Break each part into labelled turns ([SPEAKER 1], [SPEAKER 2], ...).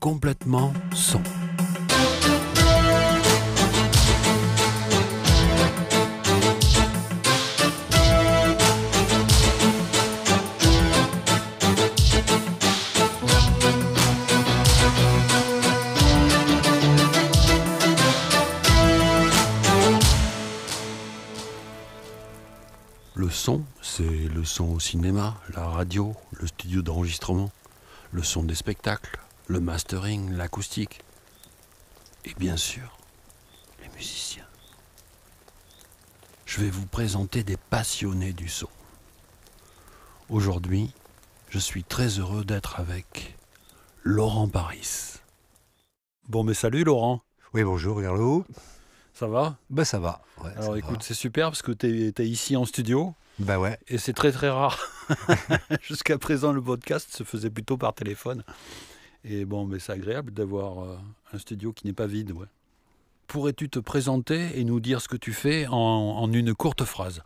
[SPEAKER 1] complètement son. Le son, c'est le son au cinéma, la radio, le studio d'enregistrement, le son des spectacles, le mastering, l'acoustique. Et bien sûr, les musiciens. Je vais vous présenter des passionnés du son. Aujourd'hui, je suis très heureux d'être avec Laurent Paris. Bon, mais salut Laurent,
[SPEAKER 2] Oui, bonjour, Garlo.
[SPEAKER 1] ça va?
[SPEAKER 2] Ben ça va. Ouais,
[SPEAKER 1] Alors écoute, c'est super parce que tu es, ici en studio
[SPEAKER 2] Ben ouais.
[SPEAKER 1] et c'est très très rare. Jusqu'à présent, le podcast se faisait plutôt par téléphone. Et bon, mais c'est agréable d'avoir euh, un studio qui n'est pas vide. Ouais. Pourrais-tu te présenter et nous dire ce que tu fais en, en une courte phrase?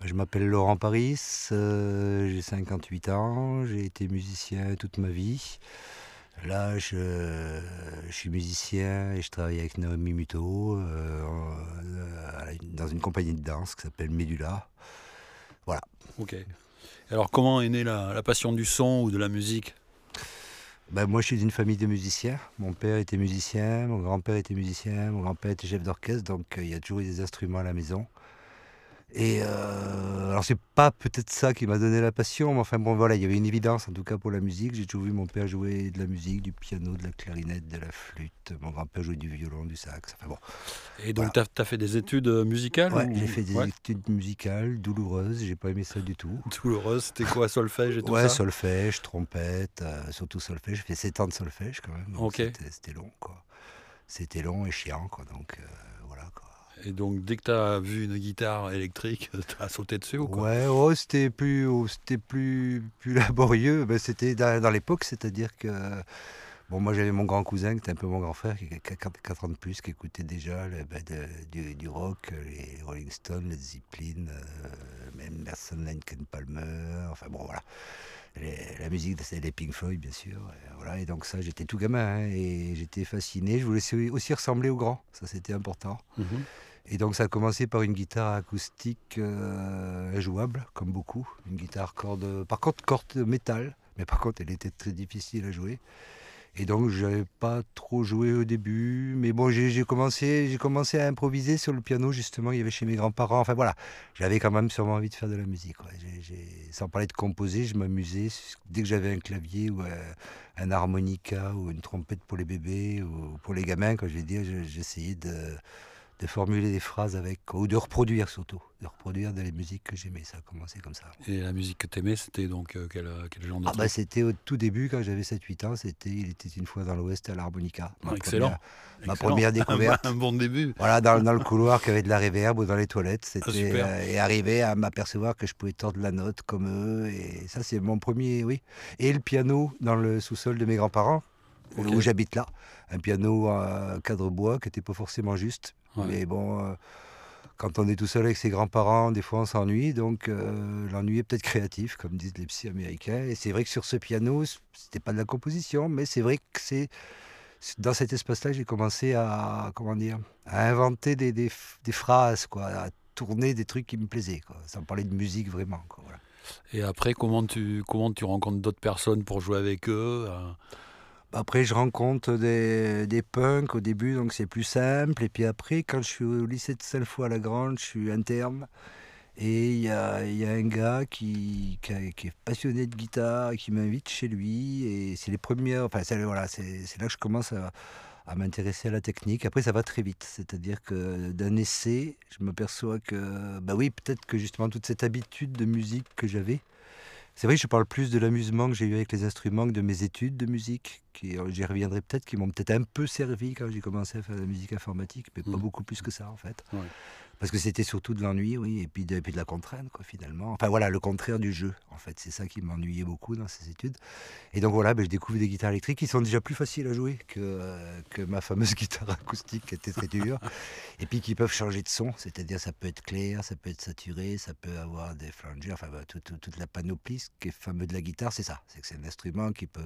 [SPEAKER 2] Ben, je m'appelle Laurent Paris, euh, j'ai 58 ans, j'ai été musicien toute ma vie. Là, je, je suis musicien et je travaille avec Naomi Muto euh, dans une compagnie de danse qui s'appelle Médula.
[SPEAKER 1] Ok. Alors, comment est née la, la passion du son ou de la musique?
[SPEAKER 2] Ben, moi, je suis d'une famille de musiciens. Mon père était musicien, mon grand-père était musicien, mon grand-père était chef d'orchestre, donc euh, il y a toujours eu des instruments à la maison. Et euh, alors, c'est pas peut-être ça qui m'a donné la passion, mais enfin, bon, voilà, il y avait une évidence en tout cas pour la musique. J'ai toujours vu mon père jouer de la musique, du piano, de la clarinette, de la flûte. Mon grand-père jouait du violon, du sax. Enfin bon,
[SPEAKER 1] Et donc, tu as, fait des études euh, musicales
[SPEAKER 2] ouais,
[SPEAKER 1] ou-
[SPEAKER 2] j'ai fait des
[SPEAKER 1] Ouais.
[SPEAKER 2] études musicales douloureuses, j'ai pas aimé ça du tout.
[SPEAKER 1] Douloureuse, c'était quoi Solfège et tout
[SPEAKER 2] ouais,
[SPEAKER 1] ça
[SPEAKER 2] solfège, trompette, euh, surtout solfège. J'ai fait 7 ans de solfège quand même.
[SPEAKER 1] Ok.
[SPEAKER 2] C'était long, quoi. C'était long et chiant, quoi. Donc, euh, voilà.
[SPEAKER 1] Et donc, dès que tu as vu une guitare électrique, tu as sauté dessus ou quoi?
[SPEAKER 2] Ouais, oh, c'était plus, oh, c'était plus, plus laborieux. Ben, c'était dans, dans l'époque, c'est-à-dire que. Bon, moi j'avais mon grand cousin qui était un peu mon grand frère, qui a 4 ans de plus, qui écoutait déjà le- ben, de- du, du rock, les Rolling Stones, les Zeppelin, euh, même Emerson, Lake and Palmer, enfin bon voilà. Les- la musique, c'était les Pink Floyd, bien sûr. Et, voilà, et donc ça, j'étais tout gamin hein, et j'étais fasciné. Je voulais aussi- ressembler aux grands, ça c'était important.
[SPEAKER 1] Mhm.
[SPEAKER 2] Et donc ça a commencé par une guitare acoustique euh, jouable, comme beaucoup. Une guitare corde, par contre corde métal, mais par contre elle était très difficile à jouer. Et donc j'avais pas trop joué au début, mais bon j'ai commencé, commencé à improviser sur le piano justement. Il y avait chez mes grands-parents. Enfin voilà, j'avais quand même sûrement envie de faire de la musique. sans parler de composer, je m'amusais dès que j'avais un clavier ou un, harmonica ou une trompette pour les bébés ou pour les gamins, quand je vais dire, je- j'essayais de de formuler des phrases avec, ou de reproduire surtout, de reproduire des musiques que j'aimais. Ça a commencé comme ça.
[SPEAKER 1] Et la musique que tu aimais, c'était donc euh, quel, quel genre de
[SPEAKER 2] Ah bah c'était au tout début, quand j'avais 7-8 ans, c'était Il était une fois dans l'Ouest à l'harmonica. Ma
[SPEAKER 1] Ah, excellent.
[SPEAKER 2] première- ma première découverte.
[SPEAKER 1] un bon début.
[SPEAKER 2] Voilà, dans, dans le couloir qui avait de la réverb ou dans les toilettes. C'était,
[SPEAKER 1] Ah, super.
[SPEAKER 2] euh, et arriver à m'apercevoir que je pouvais tordre la note comme eux. Et ça, c'est mon premier, oui. Et le piano dans le sous-sol de mes grands-parents, où j'habite là. Un piano à cadre bois qui n'était pas forcément juste.
[SPEAKER 1] Ouais.
[SPEAKER 2] Mais bon, euh, quand on est tout seul avec ses grands-parents, des fois on s'ennuie. Donc euh, l'ennui est peut-être créatif, comme disent les psy américains. Et c'est vrai que sur ce piano, c'était pas de la composition, mais c'est vrai que c'est dans cet espace-là que j'ai commencé à comment dire, à inventer des, des, phrases, quoi, à tourner des trucs qui me plaisaient, quoi, sans parler de musique vraiment. Quoi, voilà.
[SPEAKER 1] Et après, comment tu, comment tu rencontres d'autres personnes pour jouer avec eux euh,
[SPEAKER 2] Après, je rencontre des, des punks au début, donc c'est plus simple. Et puis après, quand je suis au lycée de Sainte-Foy-à-la-Grande, je suis interne. Et il y a, y a un gars qui, qui, est passionné de guitare et qui m'invite chez lui. Et c'est les premières. Enfin, c'est voilà, là que je commence à, à m'intéresser à la technique. Après, ça va très vite. C'est-à-dire que d'un essai, je m'aperçois que, bah oui, peut-être que justement toute cette habitude de musique que j'avais, c'est vrai que je parle plus de l'amusement que j'ai eu avec les instruments que de mes études de musique, qui, euh, j'y reviendrai peut-être, qui m'ont peut-être un peu servi quand j'ai commencé à faire de la musique informatique, mais pas
[SPEAKER 1] Mhm.
[SPEAKER 2] beaucoup plus que ça en fait.
[SPEAKER 1] Ouais.
[SPEAKER 2] Parce que c'était surtout de l'ennui, oui, et puis de, puis de la contrainte, quoi, finalement. Enfin voilà, le contraire du jeu, en fait. C'est ça qui m'ennuyait beaucoup dans ces études. Et donc voilà, ben, je découvre des guitares électriques qui sont déjà plus faciles à jouer que, euh, que ma fameuse guitare acoustique qui était très dure. et puis qui peuvent changer de son, c'est-à-dire ça peut être clair, ça peut être saturé, ça peut avoir des flangers, enfin tout- toute la panoplie. Ce qui est fameux de la guitare, c'est ça. C'est que c'est un instrument qui peut